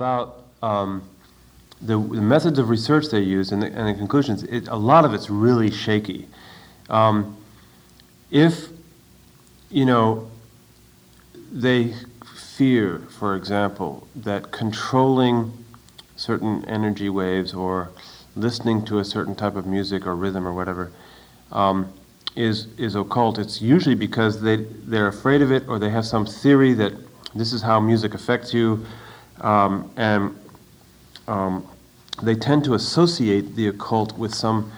about um, the, the methods of research they use and the, and the conclusions, it, a lot of it's really shaky. Um, if, you know, they fear, for example, that controlling certain energy waves or listening to a certain type of music or rhythm or whatever um, is, is occult, it's usually because they, they're afraid of it or they have some theory that this is how music affects you um, and um, they tend to associate the occult with some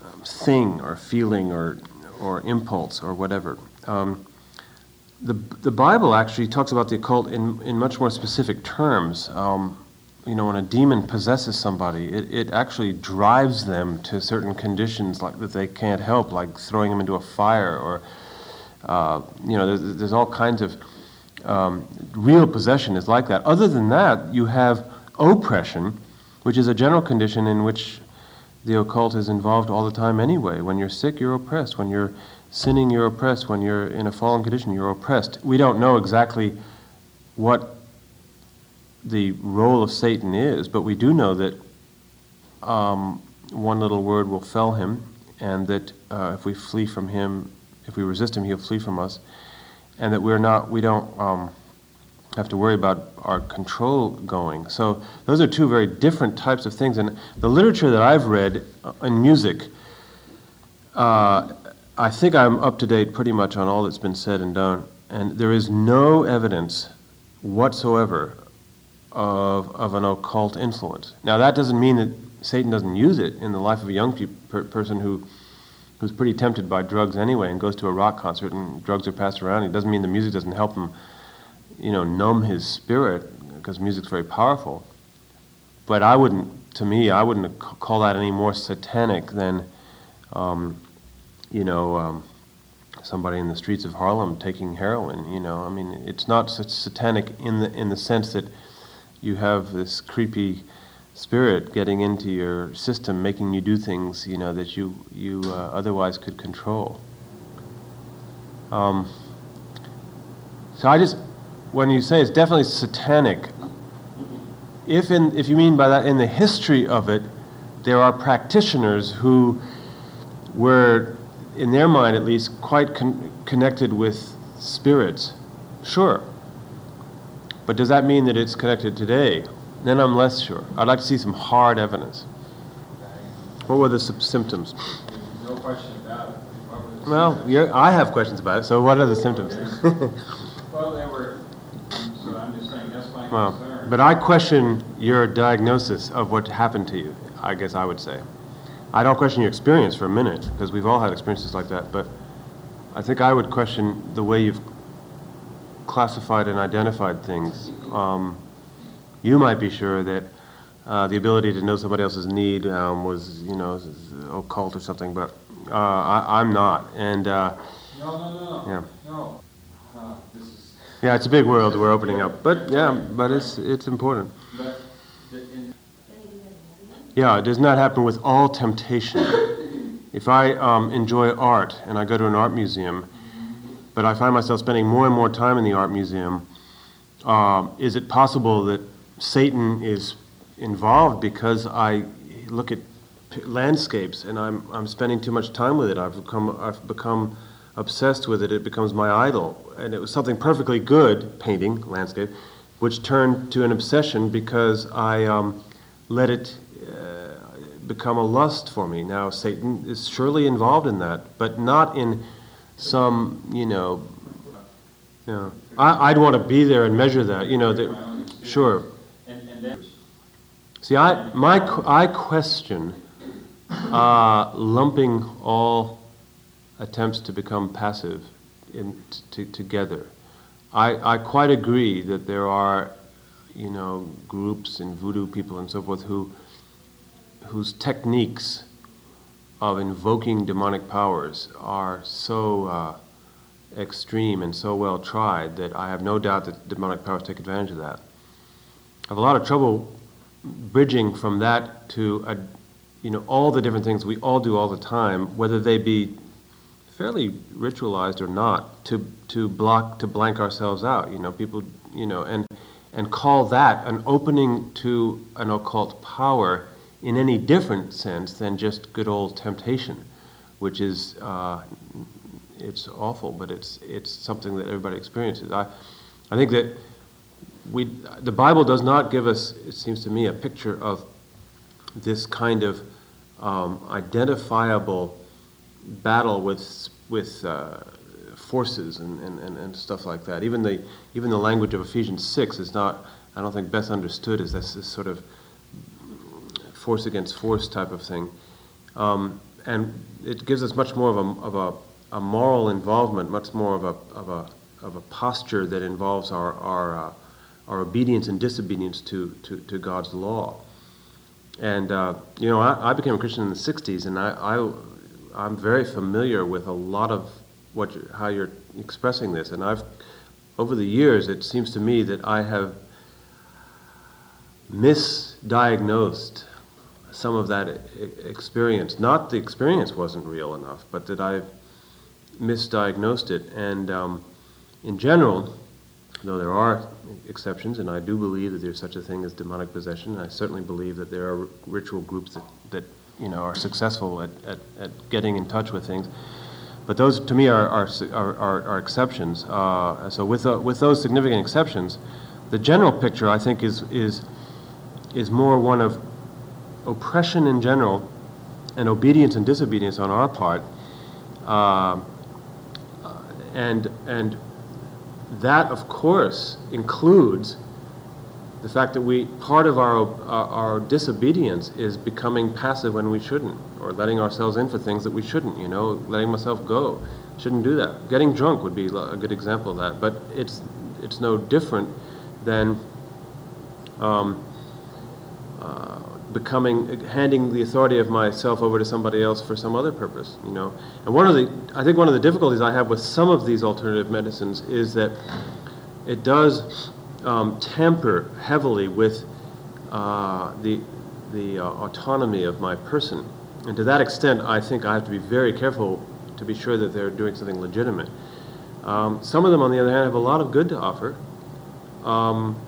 um, thing or feeling or, or impulse or whatever. Um, the, the Bible actually talks about the occult in, in much more specific terms. Um, you know, when a demon possesses somebody, it, it actually drives them to certain conditions like that they can't help, like throwing them into a fire or, uh, you know, there's, there's all kinds of um, real possession is like that. Other than that, you have oppression, which is a general condition in which the occult is involved all the time anyway. When you're sick, you're oppressed. When you're sinning, you're oppressed. When you're in a fallen condition, you're oppressed. We don't know exactly what the role of Satan is, but we do know that um, one little word will fell him, and that uh, if we flee from him, if we resist him, he'll flee from us and that we're not, we don't um, have to worry about our control going. So those are two very different types of things. And the literature that I've read uh, in music, uh, I think I'm up to date pretty much on all that's been said and done. And there is no evidence whatsoever of, of an occult influence. Now, that doesn't mean that Satan doesn't use it in the life of a young pe- per- person who who's pretty tempted by drugs anyway and goes to a rock concert and drugs are passed around, it doesn't mean the music doesn't help him, you know, numb his spirit because music's very powerful. But I wouldn't, to me, I wouldn't call that any more satanic than, um, you know, um, somebody in the streets of Harlem taking heroin. You know, I mean, it's not satanic in the in the sense that you have this creepy spirit getting into your system, making you do things you know that you you uh, otherwise could control. Um, so I just, when you say it's definitely satanic, if in if you mean by that in the history of it, there are practitioners who were, in their mind at least, quite con- connected with spirits. Sure. But does that mean that it's connected today? Then I'm less sure. I'd like to see some hard evidence. What were the symptoms? No question about it. Well, I have questions about it. So, what are the symptoms? well, they were. So I'm just saying that's my well, concern. but I question your diagnosis of what happened to you. I guess I would say. I don't question your experience for a minute because we've all had experiences like that. But I think I would question the way you've classified and identified things. Um, you might be sure that uh, the ability to know somebody else's need um, was, you know, occult or something, but uh, I, am not. And uh, no, no, no, yeah, no. Uh, this is yeah, it's a big world we're opening up, but yeah, but it's it's important. Yeah, it does not happen with all temptation. If I um, enjoy art and I go to an art museum, but I find myself spending more and more time in the art museum, uh, is it possible that Satan is involved because I look at landscapes and I'm, I'm spending too much time with it. I've become, I've become obsessed with it. It becomes my idol. And it was something perfectly good, painting, landscape, which turned to an obsession because I um, let it uh, become a lust for me. Now, Satan is surely involved in that, but not in some, you know, you know I, would want to be there and measure that, you know, sure. See, I, my, I question uh, lumping all attempts to become passive in, t- together. I, I quite agree that there are, you know, groups and voodoo people and so forth who, whose techniques of invoking demonic powers are so uh, extreme and so well tried that I have no doubt that demonic powers take advantage of that. Have a lot of trouble bridging from that to a, you know all the different things we all do all the time, whether they be fairly ritualized or not, to to block to blank ourselves out. You know, people you know and and call that an opening to an occult power in any different sense than just good old temptation, which is uh, it's awful, but it's it's something that everybody experiences. I I think that we the Bible does not give us, it seems to me, a picture of this kind of um, identifiable battle with with uh, forces and, and, and stuff like that. Even the even the language of Ephesians six is not. I don't think best understood as this, this sort of force against force type of thing. Um, and it gives us much more of a, of a, a, moral involvement, much more of a, of a, of a posture that involves our, our, uh, our obedience and disobedience to, to, to God's law. And, uh, you know, I, I, became a Christian in the 60s, and I, I, I'm very familiar with a lot of what you, how you're expressing this. And I've, over the years, it seems to me that I have misdiagnosed some of that experience. Not the experience wasn't real enough, but that I've misdiagnosed it. And um, in general, though there are exceptions, and I do believe that there's such a thing as demonic possession, I certainly believe that there are ritual groups that, that you know, are successful at, at, at getting in touch with things. But those, to me, are, are, are, are exceptions. Uh, so with, uh, with those significant exceptions, the general picture, I think, is, is, is more one of oppression in general and obedience and disobedience on our part. Uh, and, and that, of course, includes the fact that we part of our, our, our disobedience is becoming passive when we shouldn't, or letting ourselves in for things that we shouldn't. You know, letting myself go, shouldn't do that. Getting drunk would be a good example of that. But it's it's no different than um, uh, becoming handing the authority of myself over to somebody else for some other purpose you know? And one of the i think one of the difficulties i have with some of these alternative medicines is that it does um, tamper heavily with uh, the the uh, autonomy of my person. And to that extent i think i have to be very careful to be sure that they're doing something legitimate. Um, some of them on the other hand have a lot of good to offer. Um,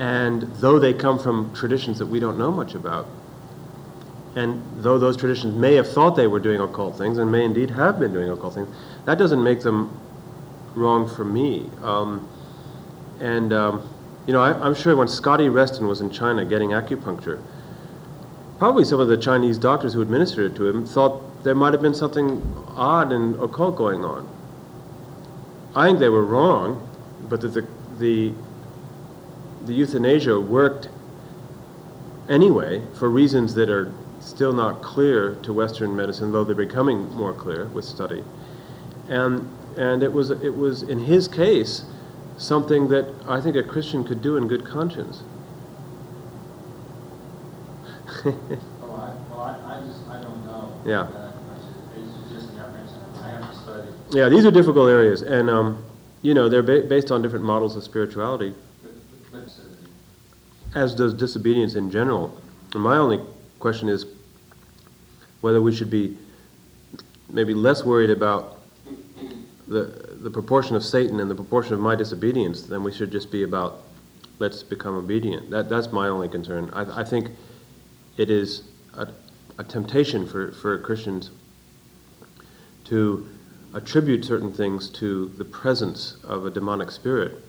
and though they come from traditions that we don't know much about, and though those traditions may have thought they were doing occult things and may indeed have been doing occult things, that doesn't make them wrong for me. Um, and, um, you know, I, am sure when Scotty Reston was in China getting acupuncture, probably some of the Chinese doctors who administered it to him thought there might have been something odd and occult going on. I think they were wrong, but that the, the the anesthesia worked anyway for reasons that are still not clear to Western medicine, though they're becoming more clear with study. And, and it, was, it was, in his case, something that I think a Christian could do in good conscience. well, I, well I, I, just, I don't know. Yeah. Yeah, these are difficult areas, and um, you know they're ba- based on different models of spirituality as does disobedience in general. And my only question is whether we should be maybe less worried about the, the proportion of Satan and the proportion of my disobedience than we should just be about let's become obedient. That, that's my only concern. I, I think it is a, a temptation for, for Christians to attribute certain things to the presence of a demonic spirit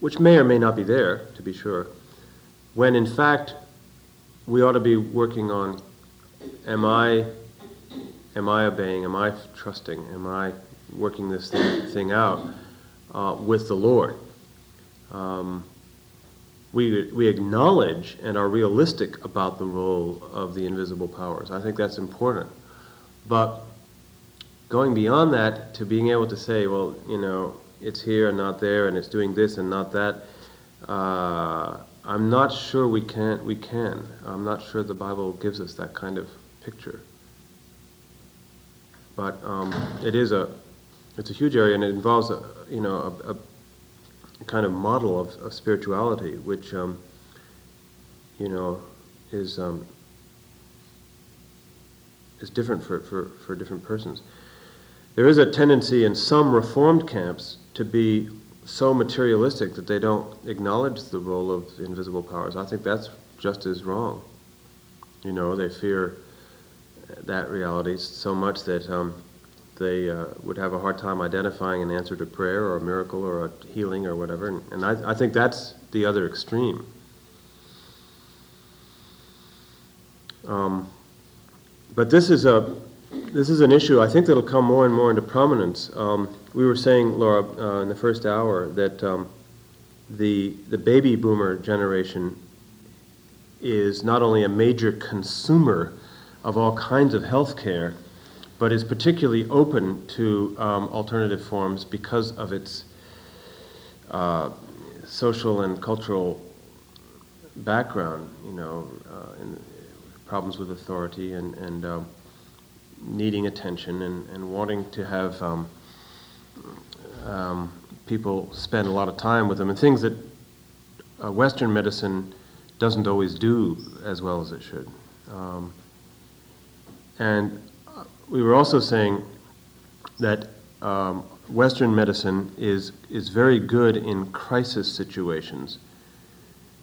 which may or may not be there, to be sure, when in fact we ought to be working on am I am I obeying? Am I trusting? Am I working this thing, thing out uh, with the Lord? Um, we, we acknowledge and are realistic about the role of the invisible powers. I think that's important. But going beyond that to being able to say, well, you know, it's here and not there, and it's doing this and not that. Uh, I'm not sure we can. We can. I'm not sure the Bible gives us that kind of picture. But um, it is a, it's a huge area, and it involves a, you know, a, a kind of model of, of spirituality, which, um, you know, is um, is different for, for, for different persons. There is a tendency in some Reformed camps to be so materialistic that they don't acknowledge the role of invisible powers. I think that's just as wrong. You know, they fear that reality so much that um, they uh, would have a hard time identifying an answer to prayer or a miracle or a healing or whatever. And, and I, I think that's the other extreme. Um, but this is a this is an issue I think that'll come more and more into prominence. Um, we were saying, Laura, uh, in the first hour, that um, the the baby boomer generation is not only a major consumer of all kinds of health care, but is particularly open to um, alternative forms because of its uh, social and cultural background. You know, uh, problems with authority and and um, needing attention and, and wanting to have um, um, people spend a lot of time with them and things that uh, Western medicine doesn't always do as well as it should. Um, and we were also saying that um, Western medicine is, is very good in crisis situations,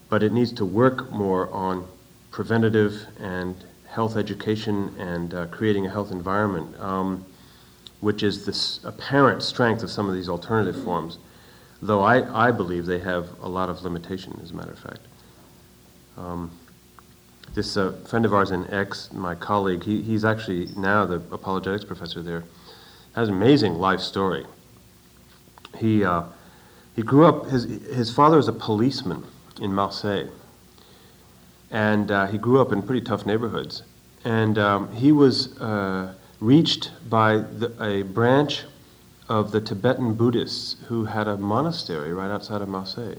but it needs to work more on preventative and health education and uh, creating a health environment, um, which is the apparent strength of some of these alternative forms, though I, I believe they have a lot of limitation, as a matter of fact. Um, this uh, friend of ours in Aix, my colleague, he, he's actually now the apologetics professor there, has an amazing life story. He, uh, he grew up, his, his father was a policeman in Marseille and uh, he grew up in pretty tough neighborhoods. And um, he was uh, reached by the, a branch of the Tibetan Buddhists who had a monastery right outside of Marseille.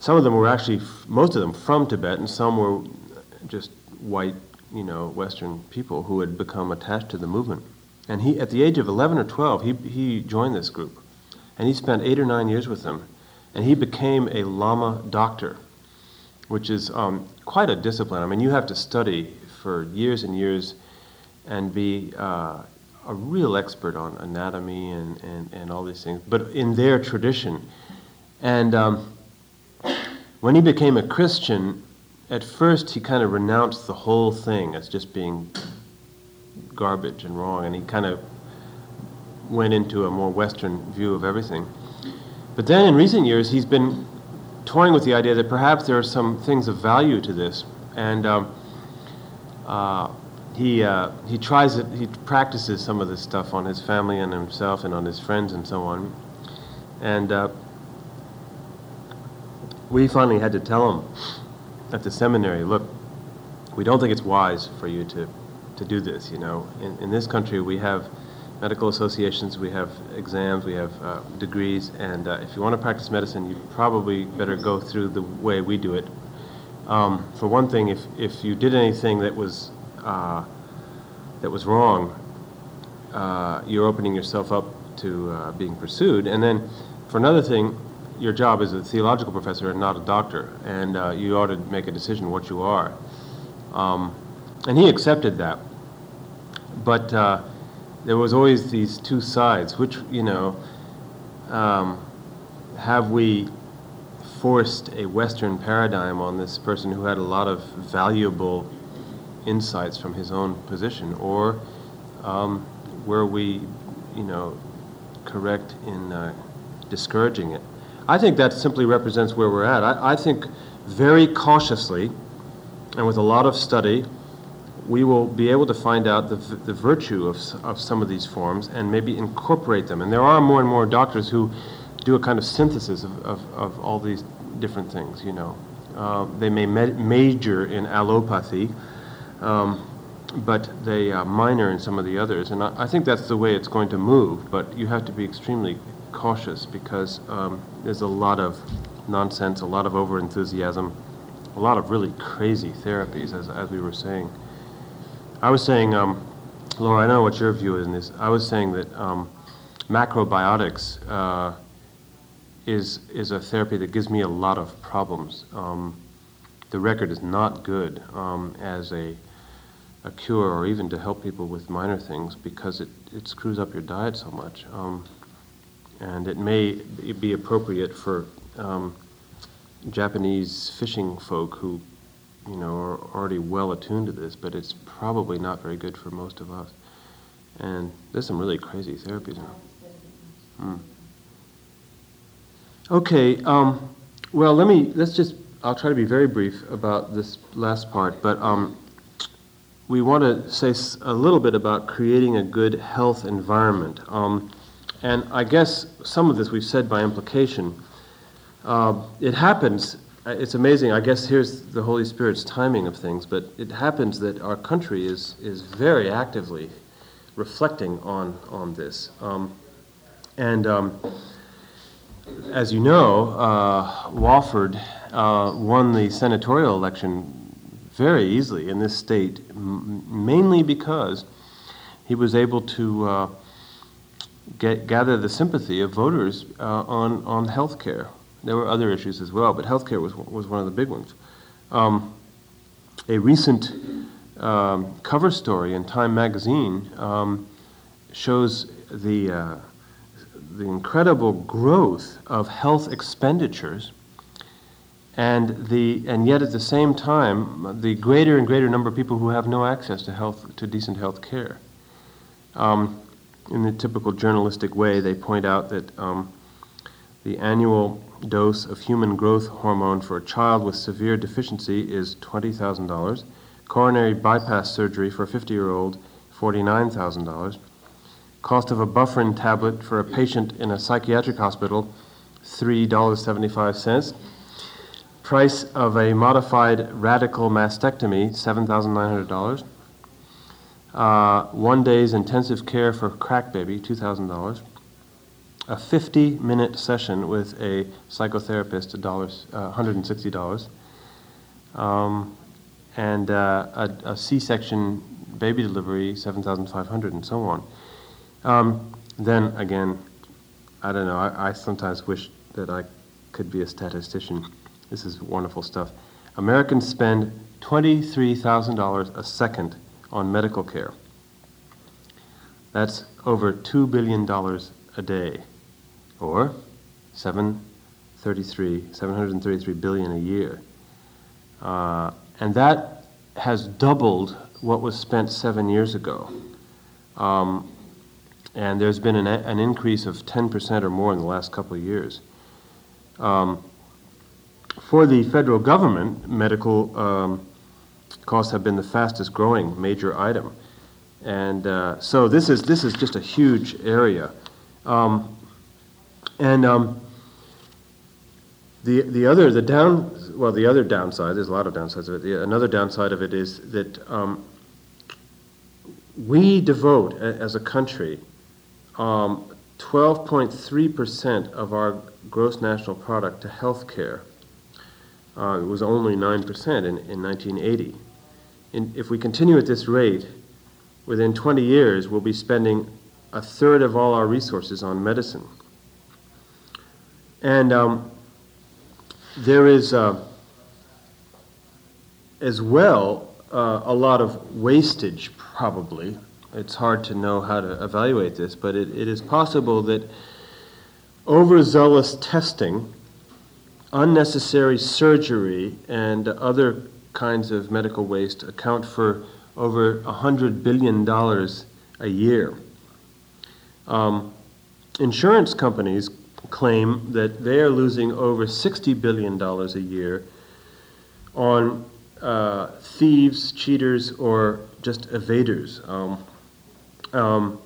Some of them were actually, most of them from Tibet, and some were just white, you know, Western people who had become attached to the movement. And he, at the age of 11 or 12, he, he joined this group. And he spent eight or nine years with them. And he became a Lama doctor which is um, quite a discipline. I mean, you have to study for years and years and be uh, a real expert on anatomy and, and, and all these things, but in their tradition. And um, when he became a Christian, at first he kind of renounced the whole thing as just being garbage and wrong, and he kind of went into a more Western view of everything. But then in recent years, he's been toying with the idea that perhaps there are some things of value to this, and um, uh, he uh, he tries it. He practices some of this stuff on his family and himself and on his friends and so on, and uh, we finally had to tell him at the seminary, look, we don't think it's wise for you to to do this. You know, in, in this country we have medical associations, we have exams, we have uh, degrees, and uh, if you want to practice medicine, you probably better go through the way we do it. Um, for one thing, if, if you did anything that was uh, that was wrong, uh, you're opening yourself up to uh, being pursued. And then, for another thing, your job is a theological professor and not a doctor, and uh, you ought to make a decision what you are. Um, and he accepted that, but there was always these two sides. Which you know, um, have we forced a Western paradigm on this person who had a lot of valuable insights from his own position, or um, were we, you know, correct in uh, discouraging it? I think that simply represents where we're at. I, I think very cautiously and with a lot of study we will be able to find out the, the virtue of, of some of these forms and maybe incorporate them. And there are more and more doctors who do a kind of synthesis of, of, of all these different things, you know. Uh, they may major in allopathy, um, but they uh, minor in some of the others. And I, I, think that's the way it's going to move, but you have to be extremely cautious because um, there's a lot of nonsense, a lot of overenthusiasm, a lot of really crazy therapies, as, as we were saying. I was saying, um, Laura, I know what your view is in this. I was saying that um, macrobiotics uh, is, is a therapy that gives me a lot of problems. Um, the record is not good um, as a, a cure or even to help people with minor things because it, it screws up your diet so much. Um, and it may be appropriate for um, Japanese fishing folk who, you know, are already well attuned to this, but it's probably not very good for most of us. And there's some really crazy therapies now. Hmm. Okay. Um, well, let me let's just. I'll try to be very brief about this last part, but um, we want to say a little bit about creating a good health environment. Um, and I guess some of this we've said by implication. Uh, it happens, it's amazing, I guess here's the Holy Spirit's timing of things, but it happens that our country is, is very actively reflecting on, on this. Um, and um, as you know, uh, Wofford uh, won the senatorial election very easily in this state, m- mainly because he was able to uh, get, gather the sympathy of voters uh, on, on health care. There were other issues as well, but healthcare was, was one of the big ones. Um, a recent um, cover story in Time magazine um, shows the, uh, the incredible growth of health expenditures and, the, and yet at the same time, the greater and greater number of people who have no access to, health, to decent health care. Um, in the typical journalistic way, they point out that um, the annual dose of human growth hormone for a child with severe deficiency is $20,000. Coronary bypass surgery for a 50 year old, $49,000. Cost of a bufferin tablet for a patient in a psychiatric hospital, $3.75. Price of a modified radical mastectomy, $7,900. Uh, one day's intensive care for crack baby, $2,000. A 50 minute session with a psychotherapist, uh, $160. Um, and uh, a, a C section baby delivery, 7500 and so on. Um, then again, I don't know, I, I sometimes wish that I could be a statistician. This is wonderful stuff. Americans spend $23,000 a second on medical care. That's over $2 billion a day, or 733, 733 billion a year. Uh, and that has doubled what was spent seven years ago. Um, and there's been an, an, increase of 10% or more in the last couple of years. Um, for the federal government, medical um, costs have been the fastest growing major item. And uh, so this is, this is just a huge area. Um, and um, the, the other, the down, well, the other downside, there's a lot of downsides of it. The, another downside of it is that um, we devote, as a country, 12.3% um, of our gross national product to health care. Uh, it was only 9% in, in 1980 And if we continue at this rate, within 20 years, we'll be spending a third of all our resources on medicine. And um, there is, uh, as well, uh, a lot of wastage, probably. It's hard to know how to evaluate this, but it, it is possible that overzealous testing, unnecessary surgery, and other kinds of medical waste account for over $100 billion a year. Um, insurance companies claim that they are losing over $60 billion a year on uh, thieves, cheaters, or just evaders. Um, um,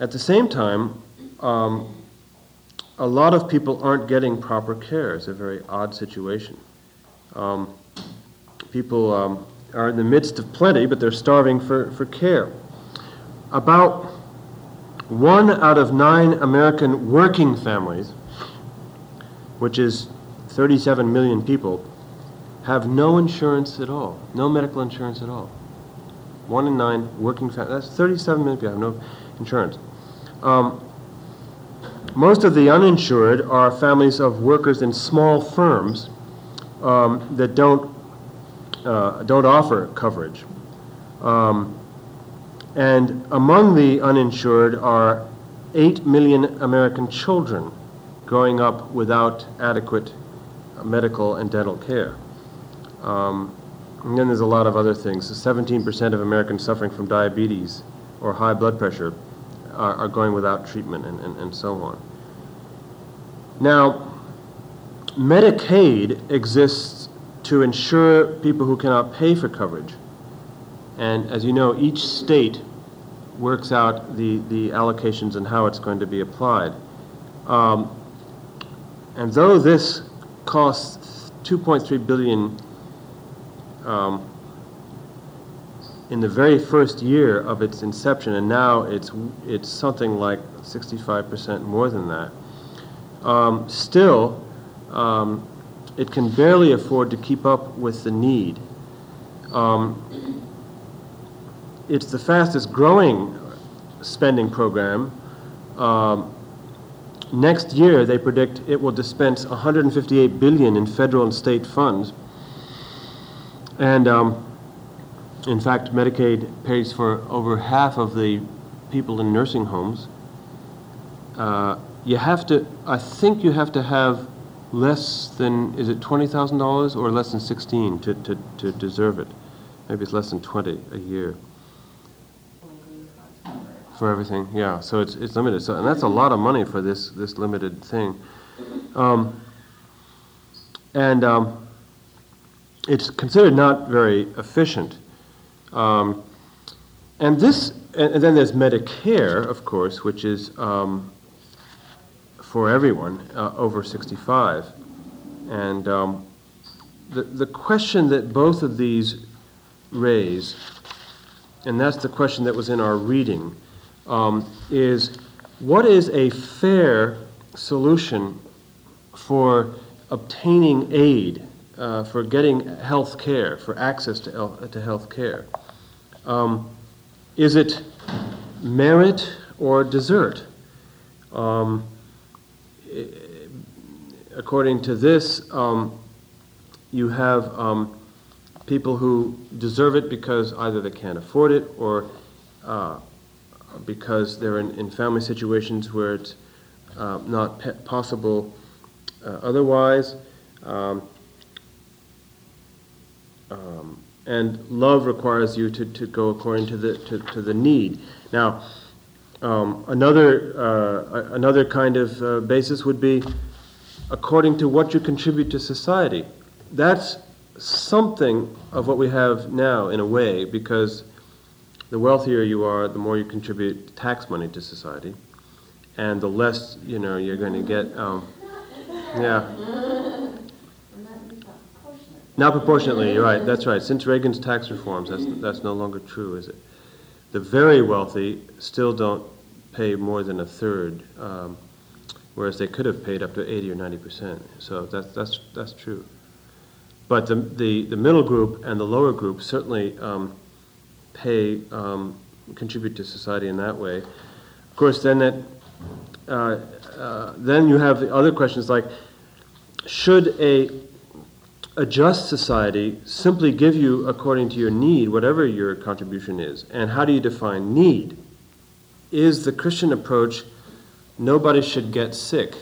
at the same time, um, a lot of people aren't getting proper care. It's a very odd situation. Um, people um, are in the midst of plenty, but they're starving for, for care. About one out of nine American working families, which is 37 million people, have no insurance at all, no medical insurance at all. One in nine working families, that's 37 million people have no insurance. Um, most of the uninsured are families of workers in small firms um, that don't, uh, don't offer coverage. Um, and among the uninsured are 8 million American children growing up without adequate medical and dental care. Um, and then there's a lot of other things. 17% of Americans suffering from diabetes or high blood pressure are, are going without treatment and, and, and so on. Now, Medicaid exists to insure people who cannot pay for coverage. And as you know, each state works out the, the allocations and how it's going to be applied. Um, and though this costs 2.3 billion um, in the very first year of its inception, and now it's it's something like 65% more than that. Um, still, um, it can barely afford to keep up with the need. Um, it's the fastest growing spending program. Um, next year, they predict it will dispense 158 billion in federal and state funds. And um, in fact, Medicaid pays for over half of the people in nursing homes. Uh, you have to, I think you have to have less than, is it $20,000 or less than 16 to, to, to deserve it? Maybe it's less than 20 a year. For everything, yeah. So it's, it's limited. So, and that's a lot of money for this, this limited thing. Um, and um, it's considered not very efficient. Um, and this, and, and, then there's Medicare, of course, which is um, for everyone uh, over 65. And um, the, the question that both of these raise, and that's the question that was in our reading, um, is what is a fair solution for obtaining aid, uh, for getting health care, for access to, el- to health care? Um, is it merit or desert? Um, according to this, um, you have um, people who deserve it because either they can't afford it or uh, because they're in, in, family situations where it's uh, not pe- possible uh, otherwise. Um, um, and love requires you to, to go according to the, to, to the need. Now, um, another, uh, another kind of uh, basis would be according to what you contribute to society. That's something of what we have now, in a way, because the wealthier you are, the more you contribute tax money to society, and the less you know you're going to get. Um, yeah. Not proportionately, you're right. That's right. Since Reagan's tax reforms, that's that's no longer true, is it? The very wealthy still don't pay more than a third, um, whereas they could have paid up to 80 or 90 percent. So that's, that's, that's true. But the, the, the middle group and the lower group certainly um, pay, um, contribute to society in that way. Of course, then that, uh, uh, then you have the other questions like, should a, a just society simply give you according to your need, whatever your contribution is? And how do you define need? is the Christian approach nobody should get sick.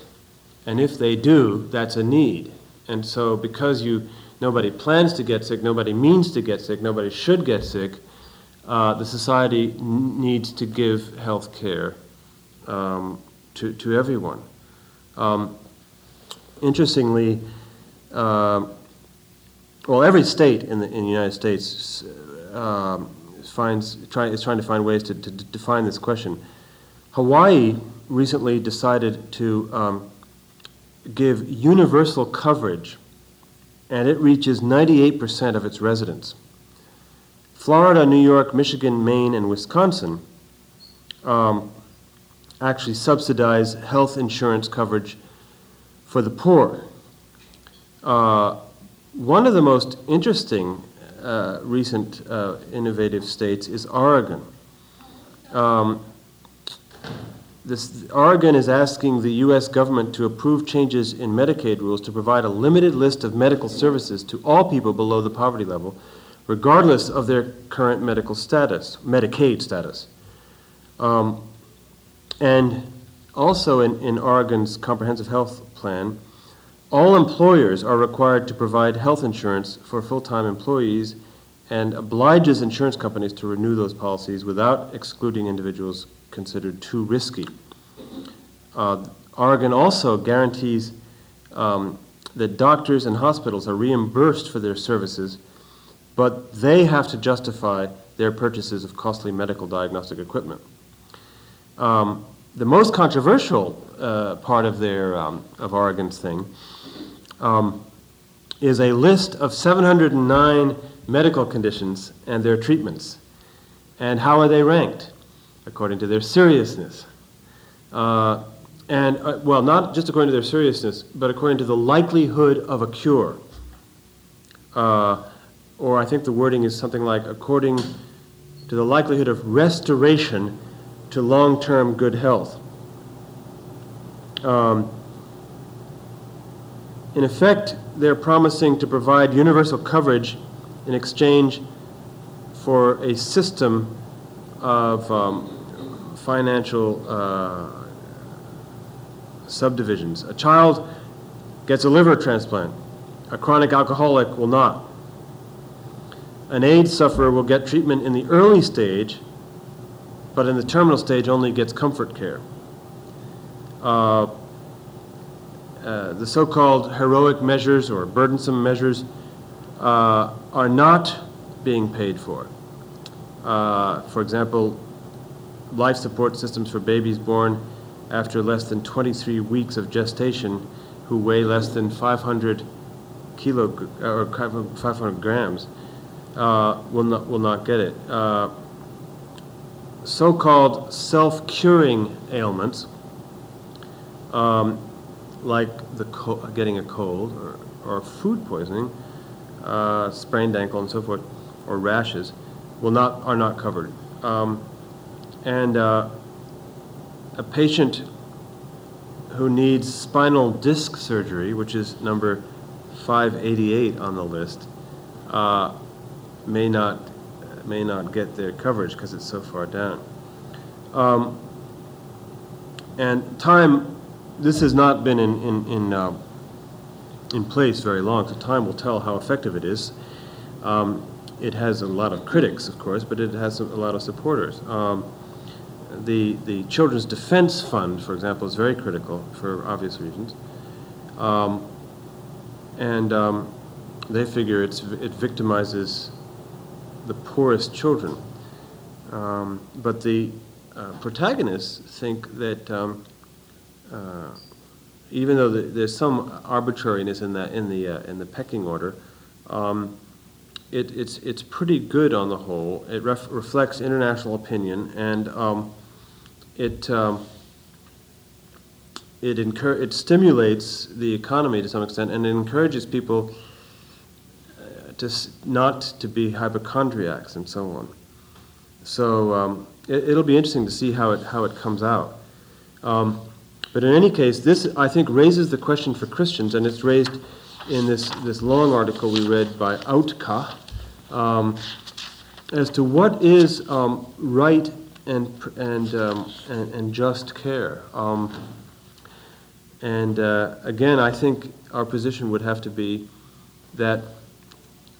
And if they do, that's a need. And so because you nobody plans to get sick, nobody means to get sick, nobody should get sick, uh, the society n- needs to give health care um, to, to everyone. Um, interestingly, uh, well, every state in the, in the United States um, finds, try, is trying to find ways to, to, to define this question. Hawaii recently decided to um, give universal coverage, and it reaches 98% of its residents. Florida, New York, Michigan, Maine, and Wisconsin um, actually subsidize health insurance coverage for the poor. Uh, one of the most interesting uh, recent uh, innovative states is Oregon. Um, this, Oregon is asking the U.S. government to approve changes in Medicaid rules to provide a limited list of medical services to all people below the poverty level, regardless of their current medical status, Medicaid status. Um, and also in, in Oregon's comprehensive health plan, all employers are required to provide health insurance for full time employees and obliges insurance companies to renew those policies without excluding individuals considered too risky. Uh, Oregon also guarantees um, that doctors and hospitals are reimbursed for their services, but they have to justify their purchases of costly medical diagnostic equipment. Um, the most controversial uh, part of their um, of Oregon's thing um, is a list of 709 medical conditions and their treatments, and how are they ranked? according to their seriousness. Uh, and, uh, well, not just according to their seriousness, but according to the likelihood of a cure. Uh, or I think the wording is something like according to the likelihood of restoration to long term good health. Um, in effect, they're promising to provide universal coverage in exchange for a system of um, financial uh, subdivisions. A child gets a liver transplant, a chronic alcoholic will not. An AIDS sufferer will get treatment in the early stage, but in the terminal stage only gets comfort care. Uh, uh, the so called heroic measures or burdensome measures uh, are not being paid for. Uh, for example, life support systems for babies born after less than 23 weeks of gestation who weigh less than 500 kilo or 500 grams uh, will not will not get it. Uh, so-called self-curing ailments, um, like getting a cold or, or food poisoning, uh, sprained ankle, and so forth, or rashes, will not, are not covered. Um, and uh, a patient who needs spinal disc surgery, which is number 588 on the list, uh, may not may not get their coverage because it's so far down. Um, and time, this has not been in in in, uh, in place very long, so time will tell how effective it is. Um, it has a lot of critics, of course, but it has a lot of supporters. Um, the, the Children's Defense Fund, for example, is very critical for obvious reasons. Um, and um, they figure it's, it victimizes the poorest children. Um, but the uh, protagonists think that um, uh, even though the, there's some arbitrariness in, that, in, the, uh, in the pecking order, um, it, it's, it's pretty good on the whole. It ref, reflects international opinion, and um, it, um, it, incur- it stimulates the economy to some extent, and it encourages people to not to be hypochondriacs and so on. So um, it, will be interesting to see how it, how it comes out. Um, but in any case, this, I think, raises the question for Christians, and it's raised in this, this long article we read by Outka, um, as to what is um, right and, and, um, and, and, just care. Um, and uh, again, I think our position would have to be that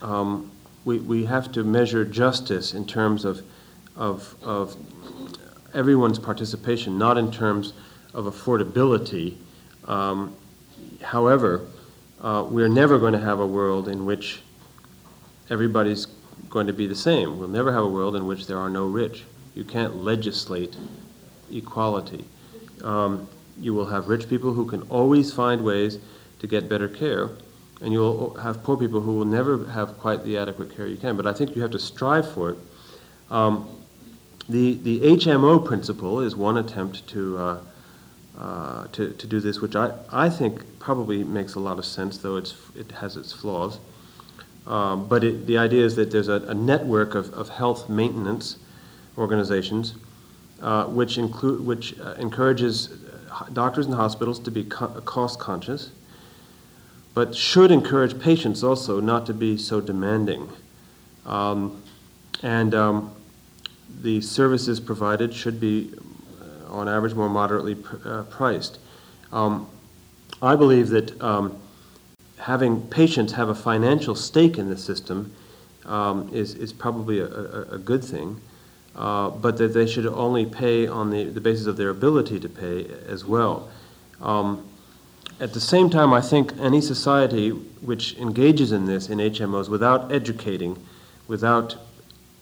um, we, we have to measure justice in terms of, of, of everyone's participation, not in terms of affordability. Um, however, uh, we're never going to have a world in which everybody's going to be the same. We'll never have a world in which there are no rich. You can't legislate equality. Um, you will have rich people who can always find ways to get better care, and you'll have poor people who will never have quite the adequate care you can. But I think you have to strive for it. Um, the, the HMO principle is one attempt to, uh, uh, to, to do this, which I, I think probably makes a lot of sense, though it's, it has its flaws. Um, but it, the idea is that there's a, a network of, of health maintenance organizations uh, which, include, which uh, encourages doctors and hospitals to be co- cost conscious, but should encourage patients also not to be so demanding. Um, and um, the services provided should be, uh, on average, more moderately pr- uh, priced. Um, I believe that um, having patients have a financial stake in the system um, is, is probably a, a, a good thing, uh, but that they should only pay on the, the basis of their ability to pay as well. Um, at the same time, I think any society which engages in this in HMOs without educating, without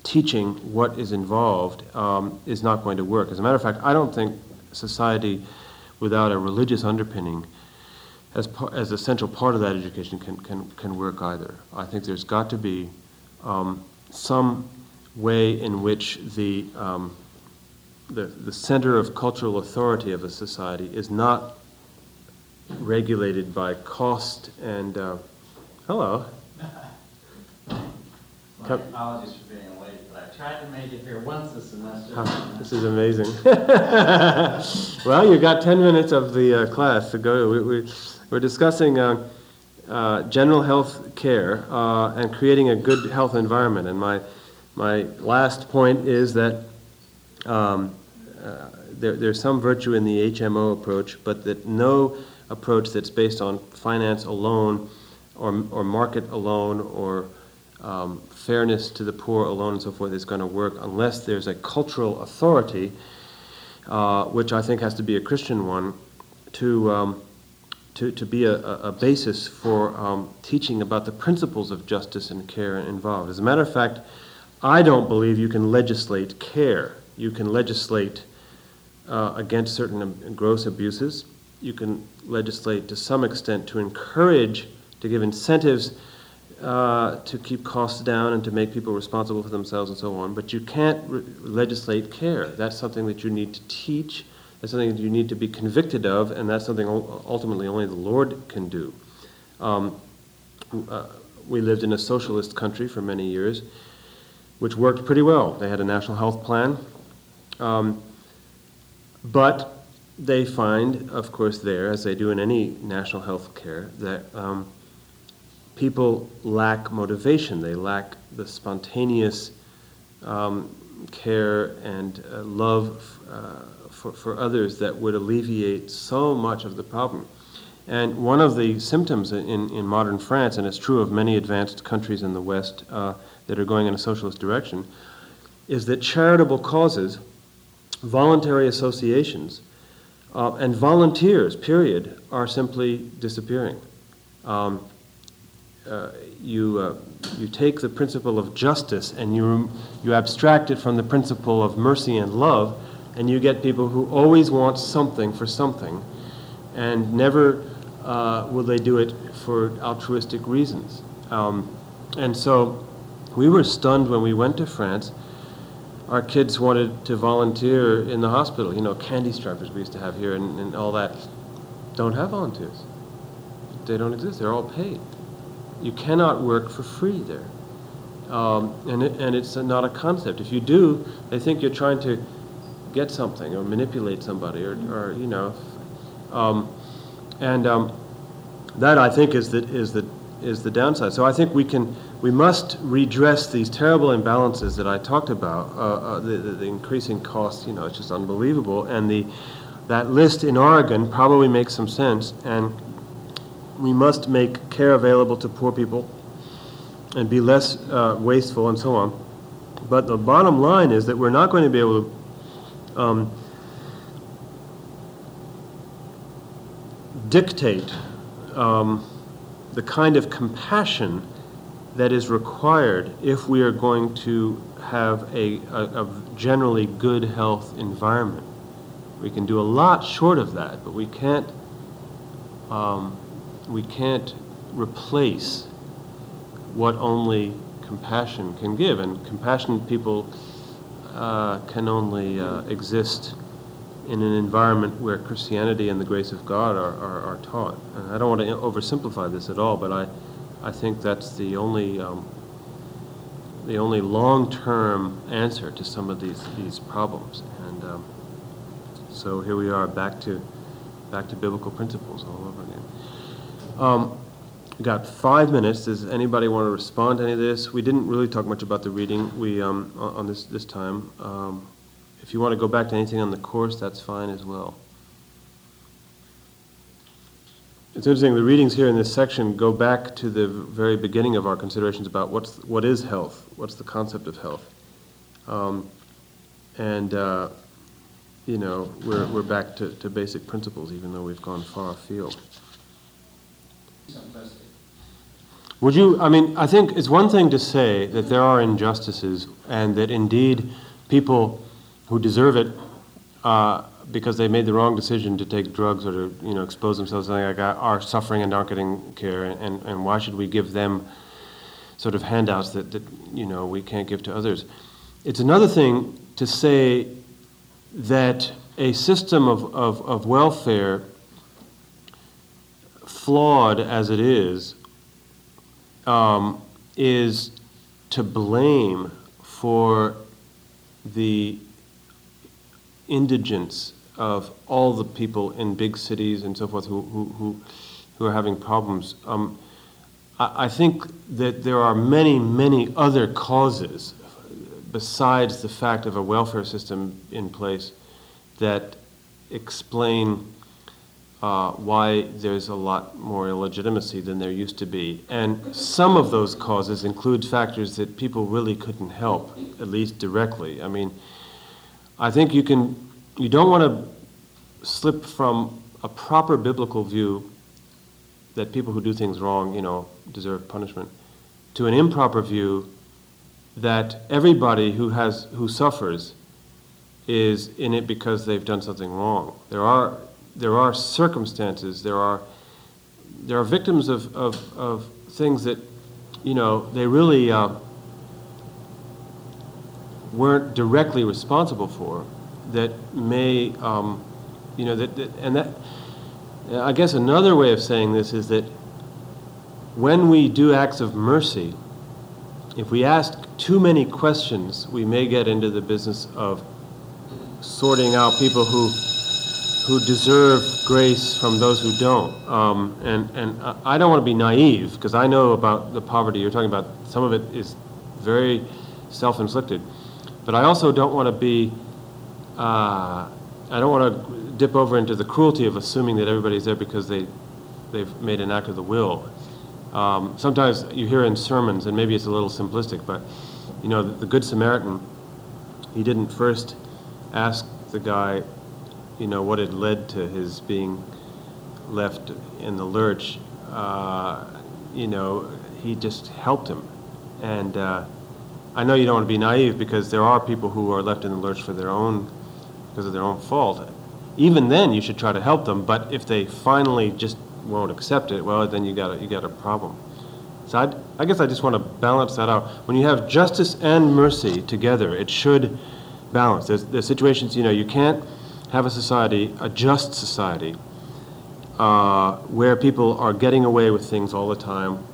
teaching what is involved, um, is not going to work. As a matter of fact, I don't think society without a religious underpinning as, par- as a central part of that education can, can, can work either. I think there's got to be um, some way in which the, um, the, the center of cultural authority of a society is not regulated by cost and. Uh, hello. My Come- apologies for being late, but I tried to make it here once this semester. This is amazing. well, you got 10 minutes of the uh, class to go. We, we, we're discussing uh, uh, general health care uh, and creating a good health environment. And my, my last point is that um, uh, there, there's some virtue in the HMO approach, but that no approach that's based on finance alone or, or market alone or um, fairness to the poor alone and so forth is going to work unless there's a cultural authority, uh, which I think has to be a Christian one, to, um, to, to be a, a basis for um, teaching about the principles of justice and care involved. As a matter of fact, I don't believe you can legislate care. You can legislate uh, against certain gross abuses. You can legislate to some extent to encourage, to give incentives uh, to keep costs down and to make people responsible for themselves and so on. But you can't re- legislate care. That's something that you need to teach. That's something that you need to be convicted of, and that's something ultimately only the Lord can do. Um, uh, we lived in a socialist country for many years, which worked pretty well. They had a national health plan. Um, but they find, of course, there, as they do in any national health care, that um, people lack motivation. They lack the spontaneous um, care and uh, love uh, for, for others that would alleviate so much of the problem. And one of the symptoms in, in modern France, and it's true of many advanced countries in the West uh, that are going in a socialist direction, is that charitable causes, voluntary associations, uh, and volunteers, period, are simply disappearing. Um, uh, you, uh, you take the principle of justice and you, you abstract it from the principle of mercy and love, and you get people who always want something for something, and never uh, will they do it for altruistic reasons. Um, and so we were stunned when we went to France. Our kids wanted to volunteer in the hospital, you know, candy stripers we used to have here and, and all that. Don't have volunteers. They don't exist, they're all paid. You cannot work for free there. Um, and, it, and it's not a concept. If you do, they think you're trying to get something or manipulate somebody or, or you know. Um, and um, that I think is the, is, the, is the downside. So I think we can we must redress these terrible imbalances that I talked about. Uh, uh, the, the, increasing costs, you know, it's just unbelievable. And the that list in Oregon probably makes some sense. And we must make care available to poor people and be less uh, wasteful and so on. But the bottom line is that we're not going to be able to um, dictate um, the kind of compassion that is required if we are going to have a, a, a generally good health environment. We can do a lot short of that, but we can't um, we can't replace what only compassion can give. And compassionate people uh, can only uh, exist in an environment where Christianity and the grace of God are, are, are, taught. And I don't want to oversimplify this at all, but I, I think that's the only, um, the only long-term answer to some of these, these problems. And um, so here we are back to, back to biblical principles all over again. Um, we got five minutes. Does anybody want to respond to any of this? We didn't really talk much about the reading. We um, on this this time. If you want to go back to anything on the course, that's fine as well. It's interesting. The readings here in this section go back to the very beginning of our considerations about what's what is health, what's the concept of health, um, and uh, you know we're we're back to, to basic principles, even though we've gone far afield. Would you, I mean, I think it's one thing to say that there are injustices and that indeed people who deserve it uh, because they made the wrong decision to take drugs or to, you know, expose themselves to something like that are suffering and aren't getting care, and, and, why should we give them sort of handouts that, that, you know, we can't give to others? It's another thing to say that a system of, of, of welfare, flawed as it is, um, is to blame for the indigence of all the people in big cities and so forth who, who, who, who are having problems. Um, I, I think that there are many, many other causes besides the fact of a welfare system in place that explain uh, why there's a lot more illegitimacy than there used to be. And some of those causes include factors that people really couldn't help, at least directly. I mean, I think you can, you don't want to slip from a proper biblical view that people who do things wrong, you know, deserve punishment, to an improper view that everybody who has who suffers is in it because they've done something wrong. There are there are circumstances, there are, there are victims of, of, of things that, you know, they really uh, weren't directly responsible for that may, um, you know, that, that, and that, I guess another way of saying this is that when we do acts of mercy, if we ask too many questions, we may get into the business of sorting out people who who deserve grace from those who don't. Um, and, and I don't want to be naive because I know about the poverty you're talking about. Some of it is very self inflicted. But I also don't want to be, uh, I don't want to dip over into the cruelty of assuming that everybody's there because they, they've made an act of the will. Um, sometimes you hear in sermons, and maybe it's a little simplistic, but you know, the, the Good Samaritan, he didn't first ask the guy you know, what had led to his being left in the lurch, uh, you know, he just helped him. And uh, I know you don't want to be naive because there are people who are left in the lurch for their own, because of their own fault. Even then, you should try to help them. But if they finally just won't accept it, well, then you got a, you got a problem. So I'd, I guess I just want to balance that out. When you have justice and mercy together, it should balance. There's, there's situations, you know, you can't have a society, a just society, uh, where people are getting away with things all the time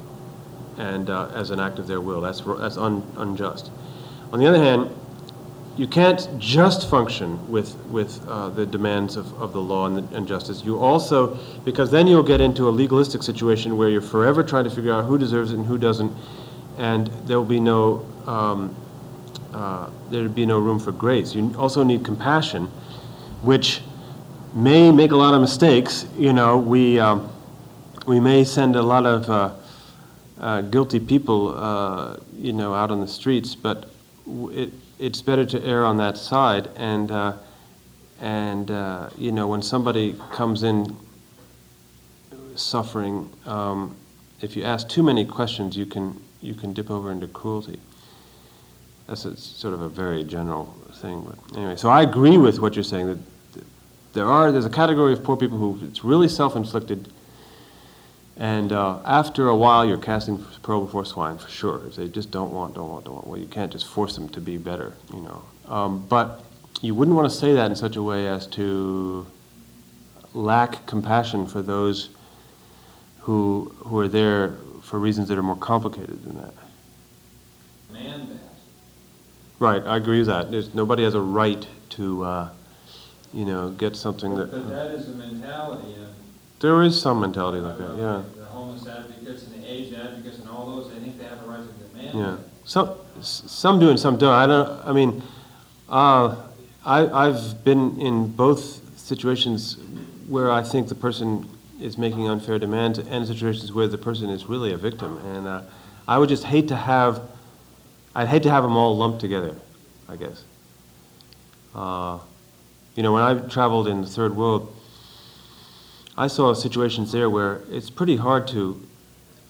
and uh, as an act of their will. That's, that's un, unjust. On the other hand, you can't just function with, with uh, the demands of, of the law and, the, and, justice. You also, because then you'll get into a legalistic situation where you're forever trying to figure out who deserves it and who doesn't, and there will be no, um, uh, there'd be no room for grace. You also need compassion which may make a lot of mistakes. You know, we, um, we may send a lot of uh, uh, guilty people, uh, you know, out on the streets, but it, it's better to err on that side. And, uh, and uh, you know, when somebody comes in suffering, um, if you ask too many questions, you can, you can dip over into cruelty. That's a, sort of a very general thing. But anyway, so I agree with what you're saying that there are there's a category of poor people who it's really self-inflicted, And uh, after a while, you're casting pearl before swine for sure. If they just don't want, don't want, don't want, well, you can't just force them to be better, you know. Um, but you wouldn't want to say that in such a way as to lack compassion for those who who are there for reasons that are more complicated than that. Man that. Right, I agree with that. There's, nobody has a right to, uh, you know, get something But that. but that is a mentality of. There is some mentality like that, yeah. The homeless advocates and the aged advocates and all those, they think they have a right to demand. Yeah, some some do and some don't. I don't. I mean, uh, I I've been in both situations where I think the person is making unfair demands, and situations where the person is really a victim. And uh, I would just hate to have. I'd hate to have them all lumped together. I guess. Uh, you know, when I traveled in the third world, I saw situations there where it's pretty hard to.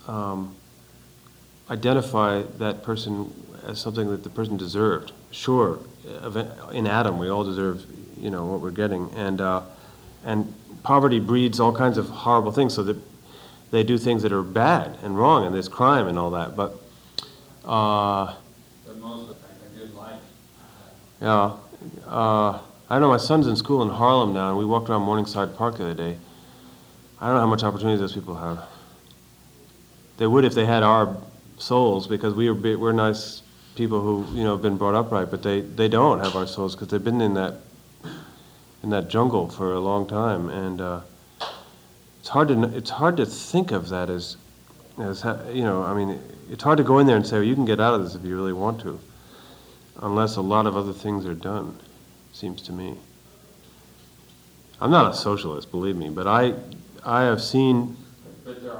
Um, identify that person as something that the person deserved. Sure, in Adam, we all deserve, you know, what we're getting, and uh, and poverty breeds all kinds of horrible things, so that they do things that are bad and wrong, and there's crime and all that. But uh, But most of them think a good life. yeah, uh, I know my son's in school in Harlem now, and we walked around Morningside Park the other day. I don't know how much opportunity those people have. They would if they had our souls, because we are we're nice people who you know have been brought up right, but they, they don't have our souls because they've been in that in that jungle for a long time, and uh, it's hard to it's hard to think of that as as you know. I mean, it's hard to go in there and say, well, you can get out of this if you really want to unless a lot of other things are done, seems to me. I'm not a socialist, believe me, but I, I have seen. But there